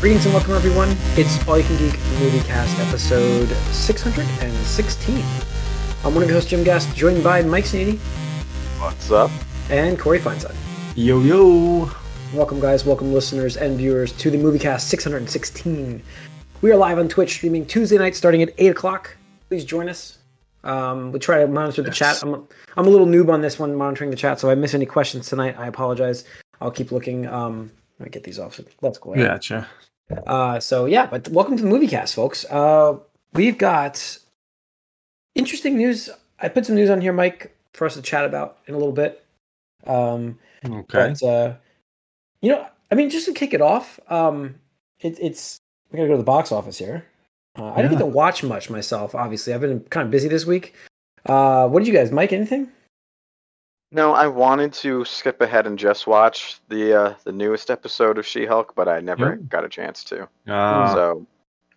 Greetings and welcome, everyone. It's All You Can Geek Movie Cast, episode 616. I'm one of your hosts, Jim Gast, joined by Mike Sneedy What's up? and Corey Feinside. Yo yo. Welcome, guys. Welcome, listeners and viewers, to the Movie Cast 616. We are live on Twitch, streaming Tuesday night, starting at 8 o'clock. Please join us. Um, we try to monitor the Yes. chat. I'm, I'm a little noob on this one, monitoring the chat, so if I miss any questions tonight, I apologize. I'll keep looking. Um, let me get these off. Let's go. ahead. Gotcha. Uh, so yeah, but welcome to the movie cast, folks. Uh, we've got interesting news. I put some news on here, Mike, for us to chat about in a little bit. Um, Okay. but uh, you know, I mean, just to kick it off, um, it, it's we gotta go to the box office here. Uh, I didn't get to watch much myself. Obviously, I've been kind of busy this week. Uh, what did you guys, Mike? Anything? No, I wanted to skip ahead and just watch the uh, the newest episode of She-Hulk, but I never Yeah. got a chance to. Uh, so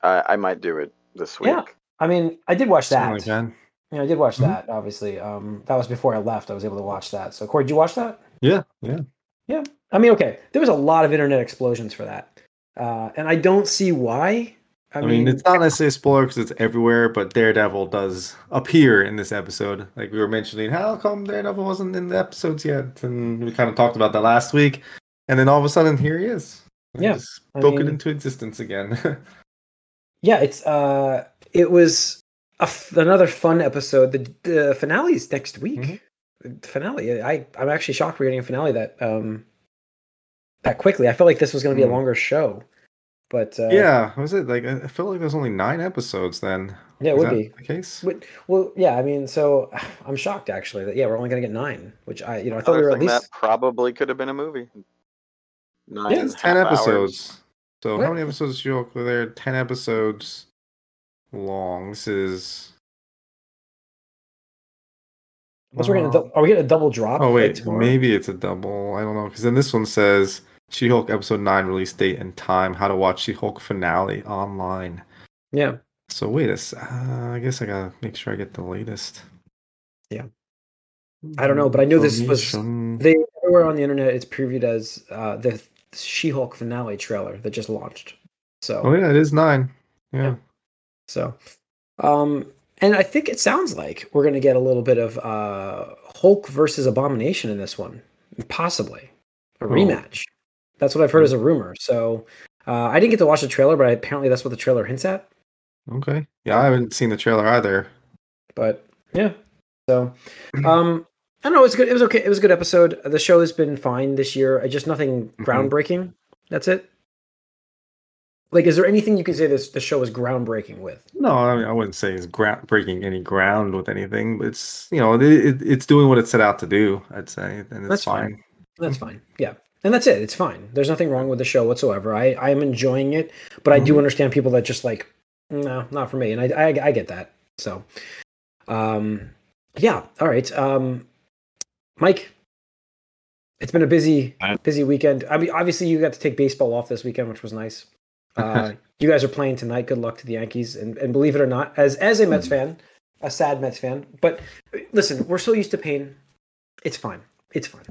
I, I might do it this week. Yeah. I mean, I did watch that. something like. You know, I did watch Mhm. that. Obviously, um, that was before I left. I was able to watch that. So, Corey, did you watch that? Yeah, yeah, yeah. I mean, okay, there was a lot of internet explosions for that, uh, and I don't see why. I, I, mean, it's not necessarily a spoiler because it's everywhere, but Daredevil does appear in this episode. Like we were mentioning, how come Daredevil wasn't in the episodes yet? And we kind of talked about that last week. And then all of a sudden, here he is. Yeah, mean- into existence again. yeah, it's uh, it was a f- another fun episode. The, the finale is next week. Mhm. The finale. I I'm actually shocked we're getting a finale that um that quickly. I felt like this was going to be a Mhm. longer show, but uh, yeah, was it like I felt like there's only nine episodes then. yeah, it Is would that be. the case. But, well, yeah, I mean, so I'm shocked actually that yeah, we're only going to get nine, which I you know I thought we were at least that probably could have been a movie. Nine Yeah, It's ten half hours. episodes. So What? how many episodes of She-Hulk were there? Ten episodes long. This is. Unless we're getting a Uh, are we getting a double drop? oh wait, tomorrow? maybe it's a double. I don't know because then this one says She-Hulk episode nine release date and time. How to watch She-Hulk finale online. Yeah, So wait a s- uh, I guess I gotta make sure I get the latest. Yeah. I don't know, but I knew this was- they everywhere on the internet it's previewed as uh, the She-Hulk finale trailer that just launched. So Oh yeah, it is nine. Yeah. so um and I think it sounds like we're to get a little bit of uh Hulk versus Abomination in this one, possibly a Oh. rematch. That's what I've heard as a rumor. So uh, I didn't get to watch the trailer, but apparently that's what the trailer hints at. Okay. Yeah, I haven't seen the trailer either. but yeah so um i don't know it's good it was okay it was a good episode the show has been fine this year I just nothing Mhm. groundbreaking that's it like is there anything you can say this the show is groundbreaking with No, I, mean, I wouldn't say it's gra- breaking any ground with anything, but it's you know it, it, it's doing what it set out to do. I'd say, and it's That's fine. fine. that's fine yeah and that's it. It's fine. There's nothing wrong with the show whatsoever. I i am enjoying it but i do Mhm. understand people that just like no not for me. And i i, I get that. So um yeah. All right. Um mike it's been a busy busy weekend. I mean obviously you got to take baseball off this weekend which was nice. Uh you guys are playing tonight. Good luck to the yankees. And, and believe it or not as as a mets fan a sad mets fan but listen we're so used to pain. It's fine. It's fine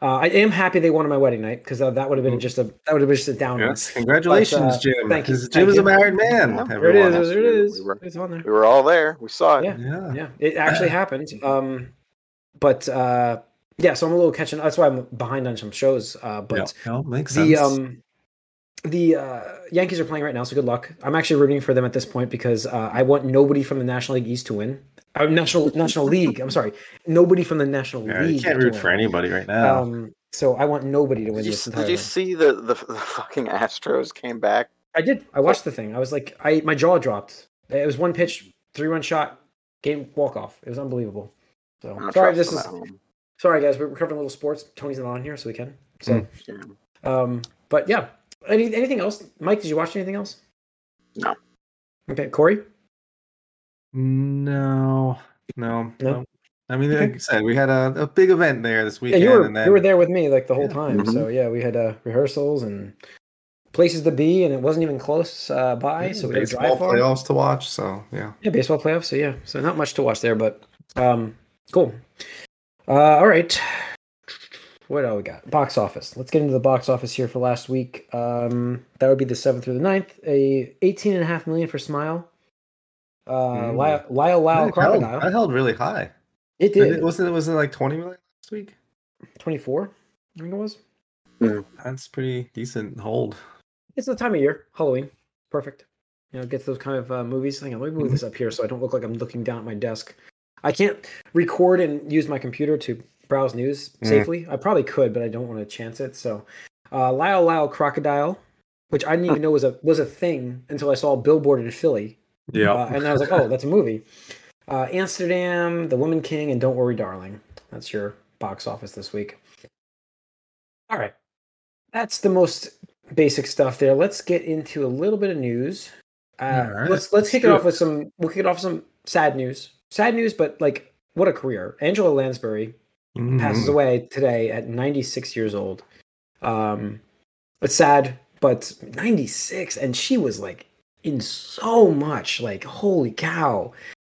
uh, I am happy they won on my wedding night because uh, that would have been just a that would have been just a downer. Yes, congratulations, But, uh, Jim. thank you, Because thank Jim is you. a married man. Yeah, There it everyone. is. There it is. We were- It's on there. We were all there. We saw it. Yeah. Yeah. Yeah, it actually happened. Um, but uh, yeah, so I'm a little catching. That's why I'm behind on some shows. Uh, but yeah. No, makes the sense. um, the uh, Yankees are playing right now, so good luck. I'm actually rooting for them at this point because uh, I want nobody from the National League East to win. Uh, National National League. I'm sorry, nobody from the National yeah, League. you can't root for anybody right now. Um, so I want nobody to win Did you, this did you see the, the the fucking Astros came back? I did. I watched the thing. I was like, I my jaw dropped. It was one pitch, three run shot, game walk off. It was unbelievable. So sorry, this is sorry guys. We're covering a little sports. Tony's not on here, so we can. So, Yeah. um, but yeah. Any anything else, Mike? Did you watch anything else? No. Okay, Corey. No, no, No? no. I mean, like I said, we had a, a big event there this Yeah, weekend, you were and then you were there with me like the whole Yeah. time. Mhm. So yeah, we had uh, rehearsals and places to be, and it wasn't even close uh, by. yeah, so we had to baseball drive far. playoffs to watch. So yeah, Yeah, baseball playoffs. So yeah, so not much to watch there, but um, cool. Uh, all right. what do we got? Box office. Let's get into the box office here for last week. Um, that would be the seventh through the 9th. A eighteen and a half million for Smile. Uh, Mm. Lyle, Lyle, Lyle That held, Crocodile. that held really high. It Did did. it, wasn't it wasn't it like twenty million last week? 24, I think it was. That's pretty decent hold. It's the time of year, Halloween. Perfect. You know, gets those kind of uh, movies. Hang on, let me move this up here so I don't look like I'm looking down at my desk. I can't record and use my computer to browse news Mm. safely. I probably could, but I don't want to chance it. So, uh, Lyle Lyle Crocodile, which I didn't even know was a was a thing until I saw a billboard in Philly, Yeah. uh, and I was like, oh, that's a movie. Uh, Amsterdam, The Woman King, and Don't Worry, Darling. That's your box office this week. All right, that's the most basic stuff there. Let's get into a little bit of news. Uh, All right, Let's let's let's kick it off it. with some. We'll kick it off with some sad news. Sad news, but like what a career. Angela Lansbury passes Mhm. away today at 96 years old. Um, it's sad, but 96, and she was like in so much. Like, holy cow!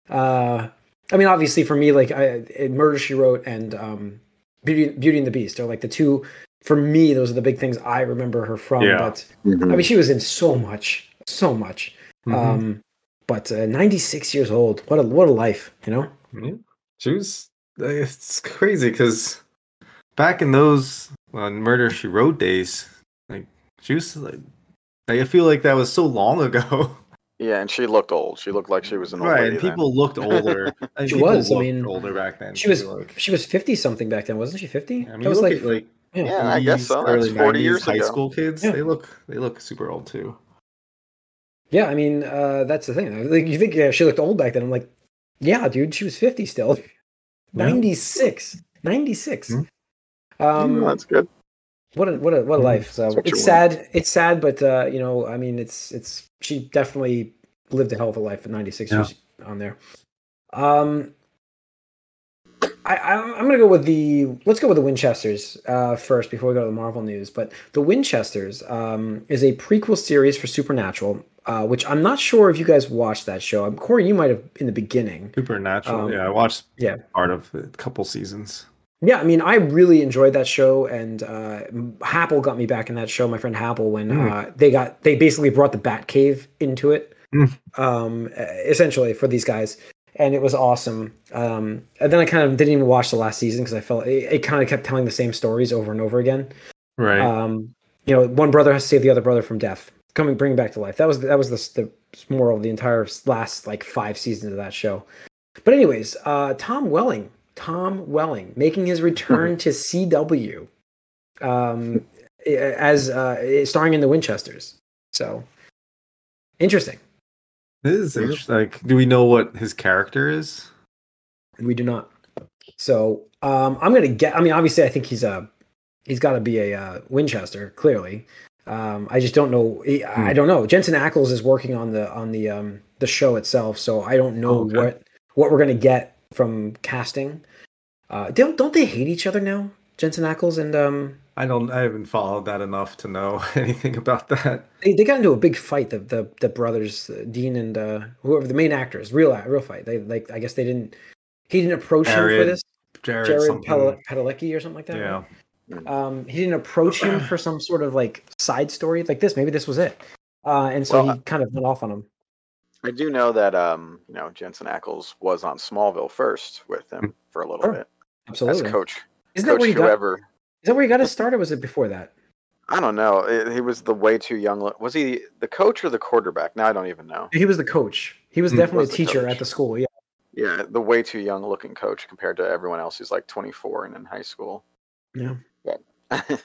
Uh, I mean, obviously for me, like I, uh, Murder She Wrote and um, Beauty Beauty and the Beast are like the two. For me, those are the big things I remember her from. Yeah. But Mhm. I mean, she was in so much, so much. Mhm. Um, but uh, 96 years old. What a what a life, you know. Yeah. She was. It's crazy because back in those uh, Murder She Wrote days, like she was like, like, I feel like that was so long ago. Yeah, and she looked old. She looked like she was an old right, lady and then. people looked older. and She was, I mean, older back then. She was like, she was 50 something back then, wasn't she? 50? I mean, that was like, at, like yeah. Yeah, I guess so. That's Early 40 90s years high ago. school kids. Yeah. They look they look super old too. Yeah, I mean, uh, that's the thing. Like, you think yeah, she looked old back then? I'm like, yeah, dude, she was 50 still. 96, 96. Hmm. Um, Mm, that's good. What a what a what a Hmm. life. So it's you sad. It's sad, but uh, you know, I mean, it's it's she definitely lived a hell of a life at 96 Yeah. years on there. Um, I, I'm I'm gonna go with the let's go with the Winchesters uh, first before we go to the Marvel news. But the Winchesters um, is a prequel series for Supernatural, uh, which I'm not sure if you guys watched that show. Um, Corey, you might have in the beginning. Supernatural. Um, yeah, I watched yeah. part of a couple seasons. Yeah, I mean, I really enjoyed that show, and uh, Happel got me back in that show. My friend Happel, when Mm. uh, they got they basically brought the Bat Cave into it, Mm. um, essentially for these guys, and it was awesome. Um, and then I kind of didn't even watch the last season because I felt it, it kind of kept telling the same stories over and over again. Right. Um, you know, one brother has to save the other brother from death, coming bringing back to life. That was that was the, the moral of the entire last like five seasons of that show. But anyways, uh, Tom Welling, Tom Welling, making his return to CW, um, as uh, starring in the Winchesters. So interesting. It is interesting. Like, do we know what his character is? We do not. So um, I'm gonna get. I mean, obviously, I think he's a he's got to be a uh, Winchester. Clearly, um, I just don't know. he- I don't know. Jensen Ackles is working on the on the um, the show itself, so I don't know Oh, okay. what what we're gonna get from casting. Uh, don't don't they hate each other now? Jensen Ackles and um, I don't. I haven't followed that enough to know anything about that. they, they got into a big fight. The the, the brothers uh, Dean and uh, whoever the main actors, real real fight. They like I guess they didn't. He didn't approach him for this. Jared, Jared Padalecki or something like that. yeah. right? Um, he didn't approach him for some sort of like side story like this. Maybe this was it. Uh, and so Well, he kind of went off on him. I do know that um, you know, Jensen Ackles was on Smallville first with him for a little Sure. bit Absolutely. as coach. Isn't that where he got? whoever. Is that where he got his start, or was it before that? I don't know. He was the way too young. Was he the coach or the quarterback? Now I don't even know. He was the coach. He was Hmm. definitely Was a teacher coach. at the school. Yeah. Yeah, the way too young looking coach compared to everyone else who's like 24 and in high school. Yeah.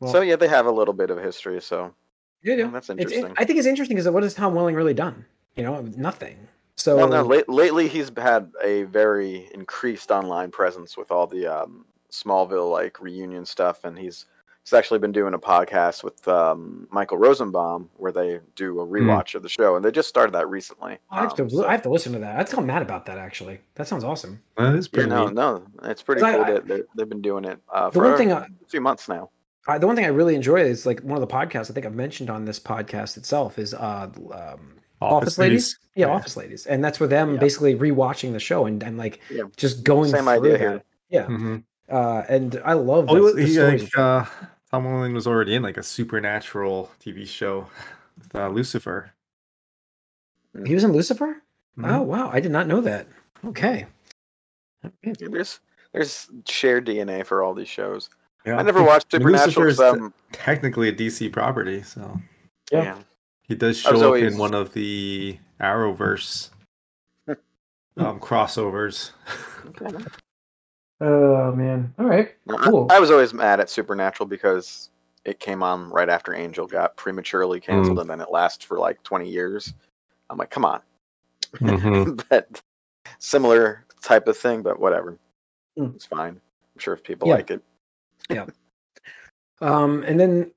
Well- so yeah, they have a little bit of history. So Yeah, yeah. That's interesting. it, I think it's interesting because what has Tom Welling really done? You know, nothing. So well, no, late, lately he's had a very increased online presence with all the um, Smallville like reunion stuff, and he's he's actually been doing a podcast with um, Michael Rosenbaum where they do a rewatch of the show, and they just started that recently. I have Um, to. so- I have to listen to that. I'd tell mad about that. Actually, that sounds awesome. That is yeah, pretty no, neat. no, it's pretty cool I- that they, they've been doing it uh, for one thing I, a few months now. I, the one thing I really enjoy is like one of the podcasts I think I've mentioned on this podcast itself is uh, um, Office, Ladies. Yeah, Yeah. Office Ladies, and that's where them Yeah. basically rewatching the show and, and like Yeah. just going Same through idea that. here. Yeah, Mhm. uh, and I love Oh, the- was, the like, uh, Tom Welling was already in like a supernatural TV show with uh, Lucifer. he was in Lucifer. Mhm. Oh wow, I did not know that. Okay. Yeah, There's there's shared DNA for all these shows. Yeah. I never watched And Supernatural. Lucifer's 'cause, t- um, technically a DC property, so Yeah. Yeah. he does I was show up always- in one of the Arrowverse um, crossovers. Okay. Oh man. All right. Cool. I, I was always mad at Supernatural because it came on right after Angel got prematurely Mm. canceled, and then it lasts for like 20 years. I'm like, come on. Mhm. but similar type of thing, but whatever. Mm. It's fine. I'm sure if people Yeah. like it. Yeah. Um, and then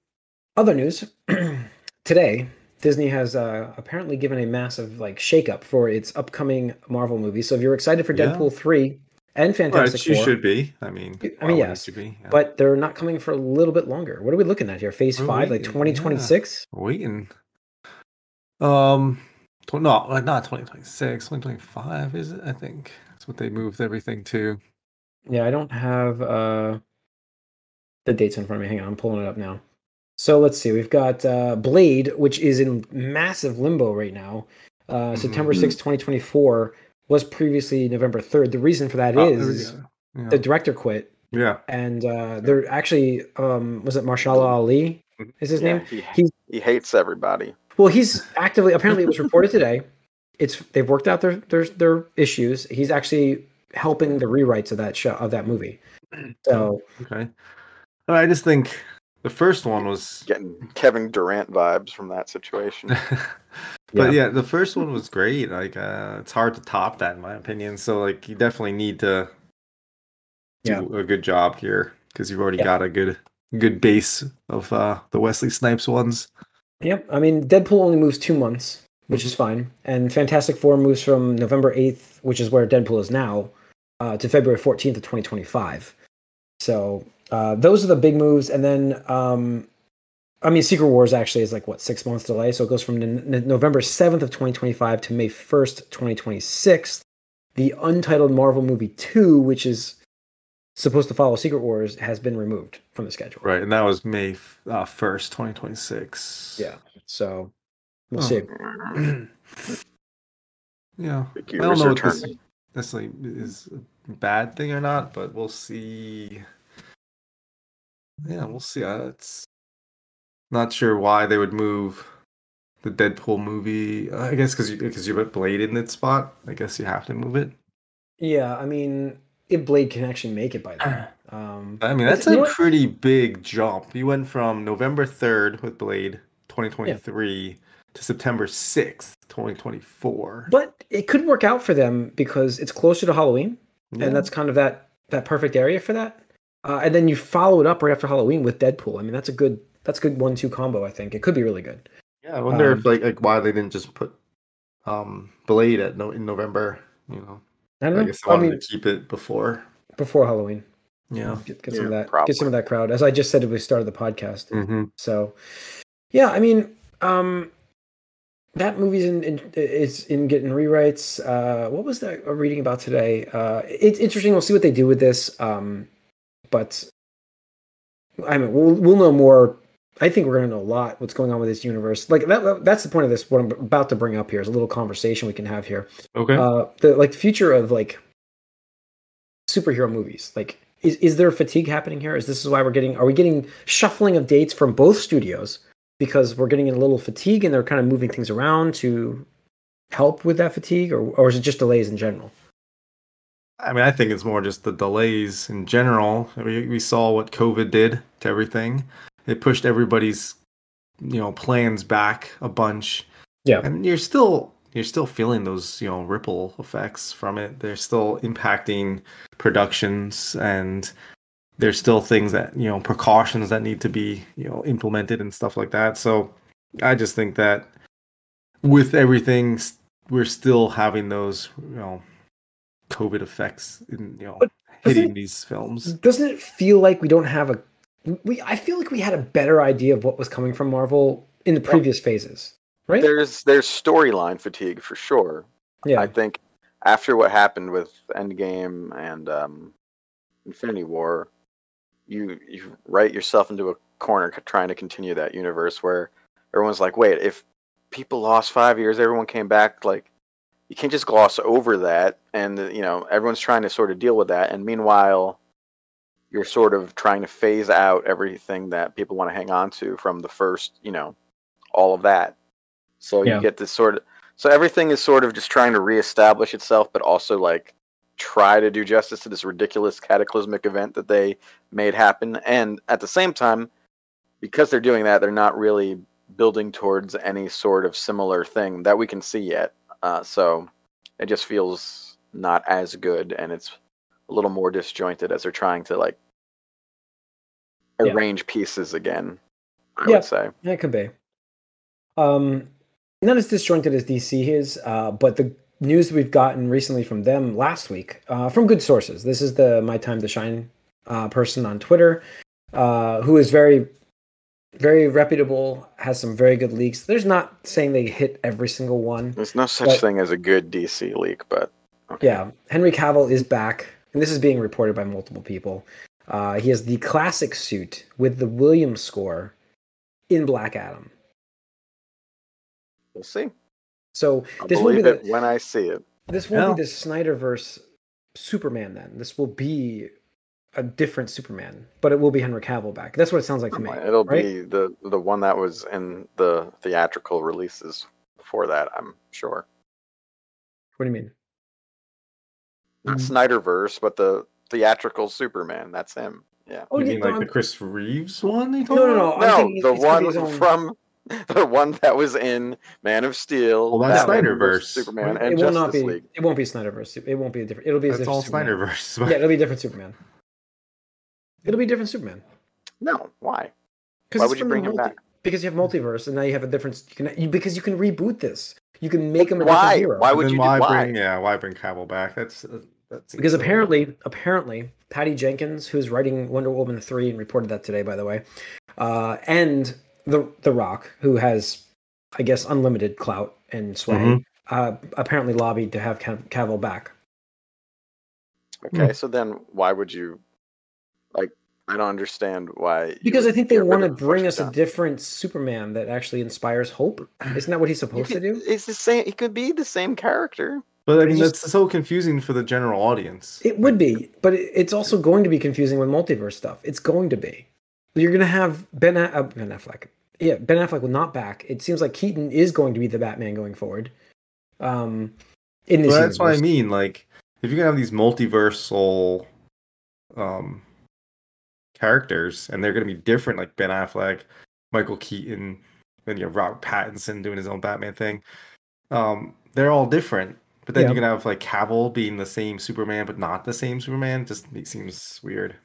other news today, Disney has uh, apparently given a massive like shakeup for its upcoming Marvel movie. So if you're excited for Yeah. Deadpool three and Fantastic Right, you Four, should be. I mean, I mean, yes, be? Yeah. but they're not coming for a little bit longer. What are we looking at here? Phase We're five, like waiting, 2026. waiting. Um, tw- no, not 2026, 2025 is it? I think that's what they moved everything to. Yeah, I don't have uh the dates in front of me. Hang on, I'm pulling it up now. So let's see. We've got uh Blade, which is in massive limbo right now. Uh September Mhm. 6, 2024 was previously November 3rd. The reason for that Oh, is yeah. the director quit yeah. and uh they're actually um was it Mahershala Ali Mhm. is his Yeah, name? he, He's- he hates everybody. Well, he's actively apparently it was reported today. It's they've worked out their their their issues. He's actually helping the rewrites of that show of that movie. So Okay. I just think the first one was Getting Kevin Durant vibes from that situation. but yeah. the first one was great. Like uh it's hard to top that in my opinion. So like you definitely need to do Yeah. a good job here because you've already Yeah. got a good good base of uh the Wesley Snipes ones. Yep. I mean, Deadpool only moves two months, which Mm-hmm. is fine, and Fantastic Four moves from November eighth, which is where Deadpool is now, uh, to February fourteenth of twenty twenty five. So uh, those are the big moves, and then um, I mean, Secret Wars actually is like what six months delay, so it goes from n- n- November seventh of twenty twenty five to May first, twenty twenty six. The untitled Marvel movie two, which is supposed to follow Secret Wars, has been removed from the schedule. Right, and that was May uh, 1st, 2026. Yeah. So we'll Oh. see. Yeah. I don't know what this return. necessarily is a bad thing or not, but we'll see. Yeah, we'll see. It's not sure why they would move the Deadpool movie. Uh, I guess because you because you put Blade in that spot. I guess you have to move it. Yeah, I mean, if Blade can actually make it by then. Um, I mean, that's a pretty big jump. You went from November 3rd with Blade 2023 to September 6th, 2024. but it could work out for them because it's closer to Halloween, Yeah. and that's kind of that that perfect area for that. Uh, and then you follow it up right after Halloween with Deadpool. I mean, that's a good that's a good one two combo. I think it could be really good. Yeah, I wonder Um, if like like why they didn't just put um Blade at no in November. You know, I don't I know. guess they I wanted mean, to keep it before. before Halloween. Yeah. Get, get some of that. probably. Get some of that crowd. As I just said, we started the podcast. Mm-hmm. So, yeah, I mean, um, that movie's in, in is in getting rewrites. Uh, what was that reading about today? Uh, it's interesting. We'll see what they do with this. Um, but I mean, we'll we'll know more. I think we're gonna know a lot what's going on with this universe. Like that. That's the point of this. What I'm about to bring up here is a little conversation we can have here Okay. uh the like the future of like superhero movies like is, is there fatigue happening here is this is why we're getting are we getting shuffling of dates from both studios because we're getting a little fatigue and they're kind of moving things around to help with that fatigue or, or is it just delays in general I mean, I think it's more just the delays in general. We we saw what COVID did to everything. It pushed everybody's you know plans back a bunch. Yeah. And you're still you're still feeling those, you know, ripple effects from it. They're still impacting productions and there's still things that, you know, precautions that need to be, you know, implemented and stuff like that. So I just think that with everything we're still having those, you know, COVID effects in, you know, But hitting these films. doesn't it feel like we don't have a we i feel like we had a better idea of what was coming from marvel in the previous phases right There's there's storyline fatigue for sure. yeah I think after what happened with Endgame and um, Infinity War, you you write yourself into a corner trying to continue that universe where everyone's like, wait, if people lost five years, everyone came back. Like, you can't just gloss over that, and you know everyone's trying to sort of deal with that, and meanwhile, you're sort of trying to phase out everything that people want to hang on to from the first, you know, all of that. So Yeah. you get this sort of so everything is sort of just trying to reestablish itself, but also like try to do justice to this ridiculous cataclysmic event that they made happen. And at the same time, because they're doing that, they're not really building towards any sort of similar thing that we can see yet. Uh, so it just feels not as good, and it's a little more disjointed as they're trying to like Yeah. arrange pieces again. I Yeah. would say. Yeah, it could be. Um, not as disjointed as DC is, uh, but the news we've gotten recently from them last week, uh, from good sources. This is the My Time to Shine uh, person on Twitter, uh, who is very, very reputable, has some very good leaks. There's not saying they hit every single one. There's no such But- thing as a good DC leak, but okay. Yeah, Henry Cavill is back, and this is being reported by multiple people. Uh, he has the classic suit with the Williams score in Black Adam. we'll see. So I'll this will be the it when I see it. This won't Yeah. be the Snyderverse Superman then. This will be a different Superman, but it will be Henry Cavill back. That's what it sounds like to me. It'll right? be the the one that was in the theatrical releases before that. I'm sure. What do you mean? Not Mm. Snyderverse, but the theatrical Superman. That's him. Yeah. Oh, you mean like the Chris Reeves one? You no, no, no. No, the it's gonna be one his own- from the one that was in Man of Steel. Well, that's Batman Snyderverse, Superman, right? It and will Justice not be. League. It won't be Snyderverse. It won't be a different. It'll be a That's different all Superman. Snyderverse. Yeah, it'll be a different Superman. It'll be a different Superman. No, why? Because Why would you from the bring him multi- back? Because you have multiverse, and now you have a different. You can you, because you can reboot this. You can make him a Why? different hero. Why would then you do- why why? bring yeah why bring Cavill back? That's uh, that's because apparently apparently patty jenkins who's writing wonder woman 3 and reported that today by the way uh, and the the rock who has i guess unlimited clout and sway Mhm. uh, apparently lobbied to have Cav- cavill back Okay, so then why would you like? I don't understand why. because i think they want to bring you've us a different superman that actually inspires hope isn't that what he's You supposed to do It's the same. It could be the same character. But I mean just- that's so confusing for the general audience. it would be but it's also going to be confusing with multiverse stuff it's going to be you're going to have ben, uh, ben affleck yeah ben affleck will not back it seems like keaton is going to be the batman going forward um in this Well, that's what I mean. Like, if you're gonna have these multiversal um characters, and they're gonna be different, like Ben Affleck, Michael Keaton, and you have Robert Pattinson doing his own Batman thing. Um, they're all different. But then Yeah. you can have like Cavill being the same Superman, but not the same Superman. Just it seems weird.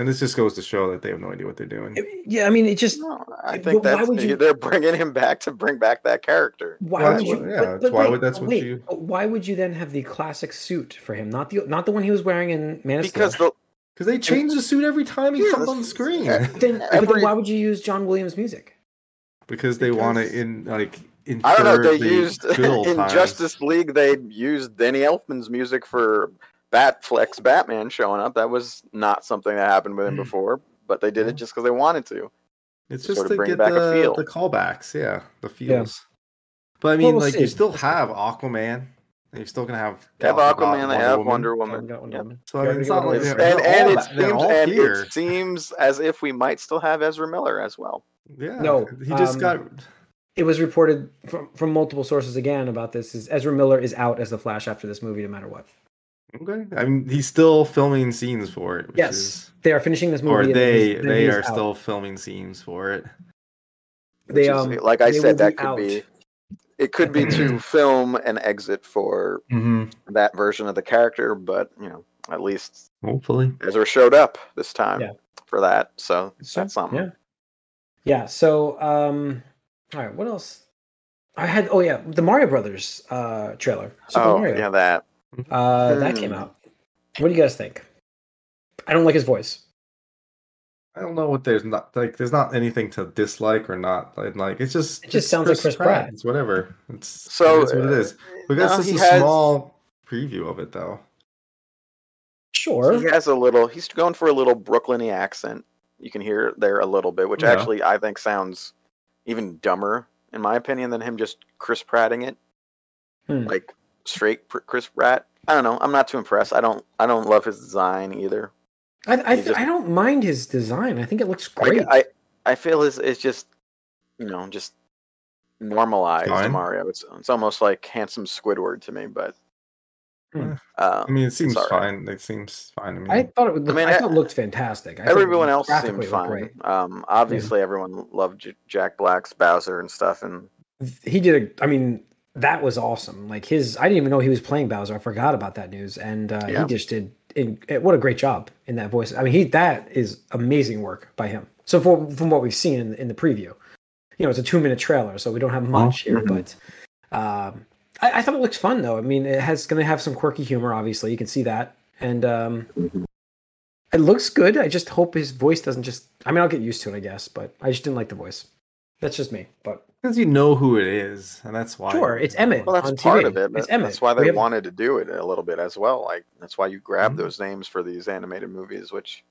And this just goes to show that they have no idea what they're doing. yeah i mean it just No, I But think why that's would you- they're bringing him back to bring back that character. why Well, would that's you what- yeah, but- but why wait, would- that's what wait, you- why would you then have the classic suit for him not the not the one he was wearing in man of Because Steel? the Because they change the suit every time he Yeah, comes on the screen. yeah. then, but every- then why would you use john williams music because they want to in like I don't know. They used in times. Justice League. They used Danny Elfman's music for Batfleck's Batman showing up. That was not something that happened with him Mm. before, but they did Yeah. it just because they wanted to. It's just sort to bring get back a the, feel. the callbacks, yeah, the Yeah. feels. But I Well, mean, we'll like see. you still have Aquaman, and you're still gonna have They have Gal Gadot, Aquaman. They have Wonder Woman. Wonder Yep. Woman. So I mean, it's not like And, and it seems and it seems as if we might still have Ezra Miller as well. Yeah, No, he just um, got. it was reported from, from multiple sources again about this is Ezra Miller is out as the Flash after this movie no matter what. Okay, I mean, he's still filming scenes for it. Which Yes, is, they are finishing this movie. or they and they are out. still filming scenes for it. They which is- um like I said, that could out. be. It could be to film an exit for Mm-hmm. that version of the character, but you know, at least Hopefully, Ezra showed up this time Yeah. for that. So that's something. Yeah. Yeah. So, um, all right. What else? I had. Oh yeah, the Mario Brothers uh trailer. Super oh Mario. yeah, that. Uh, that came Hmm. out. What do you guys think? I don't like his voice. I don't know what there's not like. There's not anything to dislike or not like. like it's just It just it's sounds like Chris Pratt. It's whatever. It's So it is what it is. uh, We got no, just a has- small preview of it though. Sure. He has a little. He's going for a little Brooklyny accent. You can hear there a little bit, which Yeah. actually I think sounds even dumber, in my opinion, than him just Chris Pratting it, Hmm. like straight Chris Pratt. I don't know. I'm not too impressed. I don't. I don't love his design either. I I, th- just- I don't mind his design. I think it looks great. I I feel his it's just you know just normalized Fine. Mario. It's it's almost like handsome Squidward to me, but. Hmm. Uh, I mean, it seems Sorry. fine. It seems fine to me. I thought it would. I Look, I, mean, thought it looked fantastic. I everyone else seemed fine. Um, obviously, everyone loved J- Jack Black's Bowser and stuff, and He did a. I mean, that was awesome. Like his, I didn't even know he was playing Bowser. I forgot about that news, and uh, Yeah. he just did. In, eh, what a great job in that voice. I mean, he that is amazing work by him. So for, from what we've seen in, in the preview, you know, it's a two minute trailer, so we don't have much here, mhm. but. Um, I, I thought it looks fun though. I mean, it has going to have some quirky humor. Obviously, you can see that, and um, it looks good. I just hope his voice doesn't just. I mean, I'll get used to it, I guess, but I just didn't like the voice. That's just me. But because you know who it is, and that's why. sure, it's Emmett. well, that's on part TV. of it. But It's Emmett. that's why they have- wanted to do it a little bit as well. Like that's why you grab Mhm. those names for these animated movies, which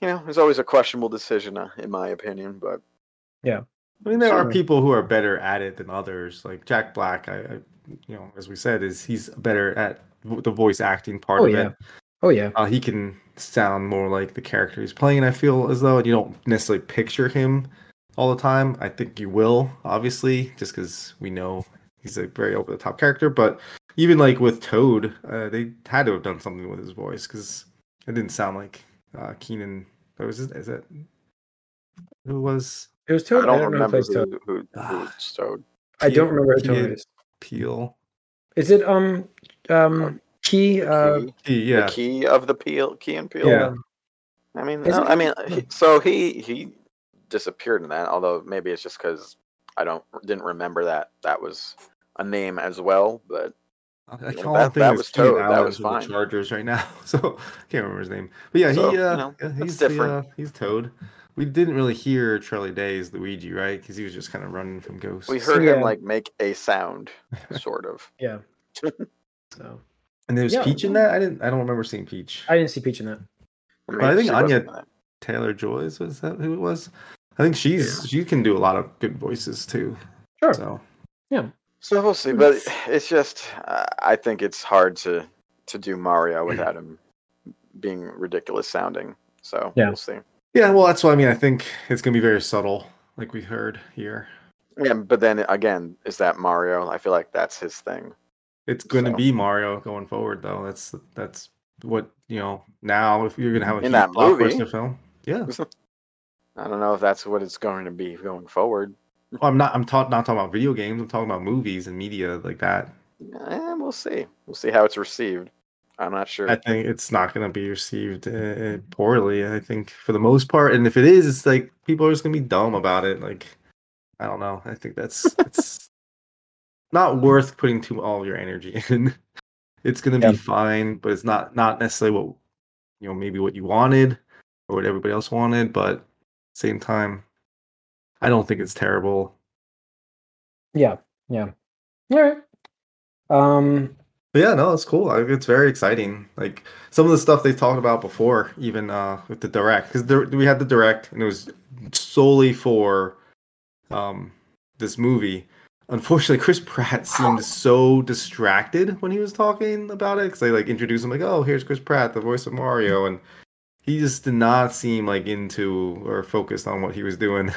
you know is always a questionable decision, uh, in my opinion. But yeah, I mean, there are people who are better at it than others. Like Jack Black, I, I you know, as we said, is he's better at the voice acting part Oh, of yeah. it. Oh yeah, Uh, he can sound more like the character he's playing. I feel as though and you don't necessarily picture him all the time. I think you will, obviously, just because we know he's a very over the top character. But even like with Toad, uh, they had to have done something with his voice because it didn't sound like uh, Keenan. Or was it? Is that who was it was Toad. I Toad. don't, know who remember plays who, Toad. who, who Ah. it's Toad. I don't remember who Toad is. Peele? Is it um um Key? Uh, Key, yeah, The key of the peel, Key and Peele. Yeah. I mean, no. I mean, he, so he he disappeared in that. Although maybe it's just because I don't didn't remember that that was a name as well. But I, I can't that- think that of was Keenan Toad, that was for the. Chargers right now, so I can't remember his name. But yeah, So, he you uh, know, yeah, that's he's the, different. uh, he's Toad. We didn't really hear Charlie Day's Luigi, right? Because he was just kind of running from ghosts. we heard him like make a sound, sort of. yeah. So and there was Yeah. Peach in that. I didn't. I don't remember seeing Peach. I didn't see Peach in that. Or I think she Anya- wasn't in it. Taylor Joyce was that who it was? I think she's she can do a lot of good voices too. Sure. So yeah. So we'll see, but it's just uh, I think it's hard to to do Mario without him being ridiculous sounding. So Yeah. we'll see. yeah, well, that's what I mean. I think it's gonna be very subtle, like we heard here. Yeah, but then again, is that Mario? I feel like that's his thing. It's going to So- be Mario going forward, though. That's that's what you know. Now, if you're going to have a In that blockbuster movie. film, yeah. I don't know if that's what it's going to be going forward. Well, I'm not. I'm talk, not talking about video games. I'm talking about movies and media like that. Eh, we'll see. We'll see how it's received. I'm not sure. I think it's not going to be received uh, poorly. I think for the most part, and if it is, it's like people are just going to be dumb about it. Like I don't know. I think that's it's not worth putting too all of your energy in. It's going to Yeah. be fine, but it's not not necessarily what you know maybe what you wanted or what everybody else wanted. But same time, I don't think it's terrible. Yeah, yeah. All right. Um, But yeah, no, it's cool. It's very exciting. Like some of the stuff they talked about before, even uh, with the direct, because we had the direct, and it was solely for um, this movie. Unfortunately, Chris Pratt seemed so distracted when he was talking about it, because they like introduced him like, "Oh, here's Chris Pratt, the voice of Mario," and he just did not seem like into or focused on what he was doing.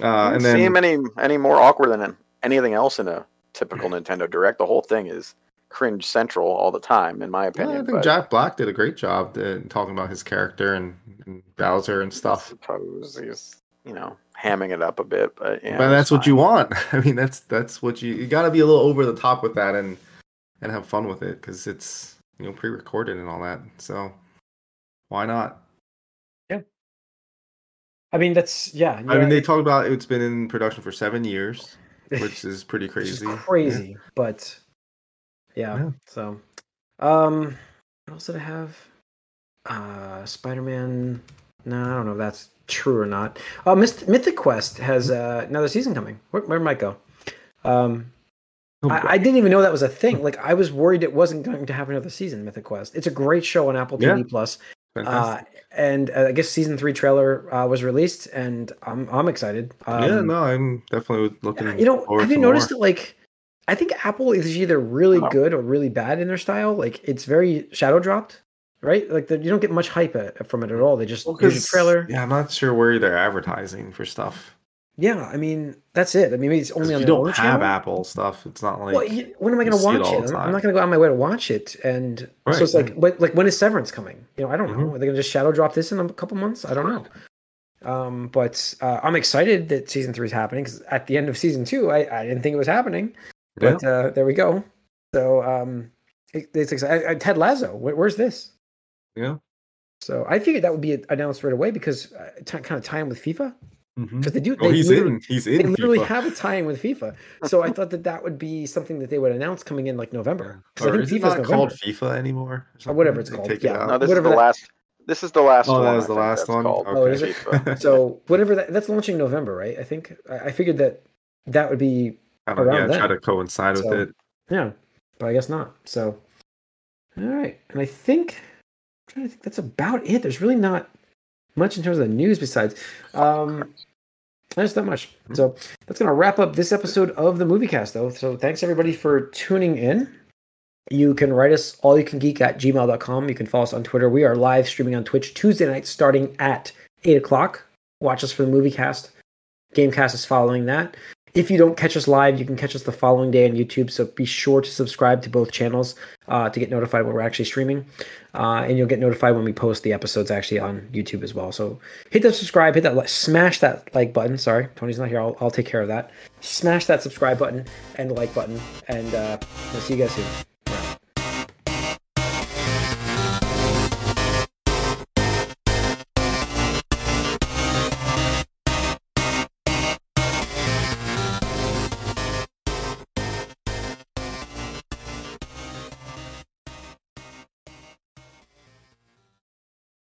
Uh, and then seem any any more awkward than anything else in a typical Nintendo Direct. The whole thing is cringe central all the time, in my Yeah, opinion. I think but Jack Black did a great job uh, talking about his character and, and Bowser and I stuff. suppose he's you know hamming it up a bit, but yeah, but that's what fine. you want. I mean, that's that's what you you got to be a little over the top with that and and have fun with it because it's you know pre-recorded and all that. So why not? Yeah. I mean, that's yeah. I mean, they talk about it's been in production for seven years, which is pretty which is crazy. crazy, but yeah, Yeah. So, um, what else did I have? Uh, Spider-Man. No, I don't know if that's true or not. Uh, Mythic Quest has uh, another season coming. Where, where might go? Um, Oh, I, I didn't even know that was a thing. Like I was worried it wasn't going to have another season. Mythic Quest. It's a great show on Apple Yeah. TV Plus. Uh, and uh, I guess season three trailer uh, was released, and I'm I'm excited. Um, yeah, no, I'm definitely looking. you know, forward have you noticed more. that like I think Apple is either really No. good or really bad in their style. Like it's very shadow dropped, right? Like the, you don't get much hype at, from it at all. They just Well, here's a 'cause, trailer. Yeah. Yeah, I'm not sure where they're advertising for stuff. I mean that's it. I mean maybe it's only on you the don't have channel. Apple stuff, it's not like well, you, when am I going to it watch it? the I'm- not going to go on my way to watch it, and Right, so it's like, what, like when is Severance coming? You know, I don't know. Mhm. Are they going to just shadow drop this in a couple months? I don't know. Um, but uh, I'm excited that season three is happening because at the end of season two, I, I didn't think it was happening, yeah. but uh, there we go. So um, it, it's exciting. Ted Lasso, where, where's this? yeah. So I figured that would be announced right away because uh, t- kind of tie in with FIFA Mhm. because they do. Oh, they he's literally- in. He's They in. literally FIFA. have a tie-in with FIFA, so I thought that that would be something that they would announce coming in like November. 'Cause I Or think is it FIFA's not November. called FIFA anymore? Or whatever it's called, take it yeah. out? No, this Whatever is the that- last. This is the last Oh, one. that was the last one? called. Oh, is Okay. So whatever that that's launching November, right? I think I, I figured that that would be Kind of, around yeah, try then. to coincide with it. yeah, but I guess not. So all right, and I think I'm trying to think that's about it. There's really not much in terms of the news besides um there's not much. So that's gonna wrap up this episode of the movie cast though. So thanks everybody for tuning in. You can write us all you can geek at gmail.com. You can follow us on Twitter. We are live streaming on Twitch Tuesday night starting at eight o'clock. Watch us for the movie cast. Gamecast is following that. If you don't catch us live, you can catch us the following day on YouTube. So be sure to subscribe to both channels uh, to get notified when we're actually streaming. Uh, and you'll get notified when we post the episodes actually on YouTube as well. So hit that subscribe, hit that, li- smash that like button. Sorry, Tony's not here. I'll, I'll take care of that. Smash that subscribe button and the like button. And uh, we'll see you guys soon.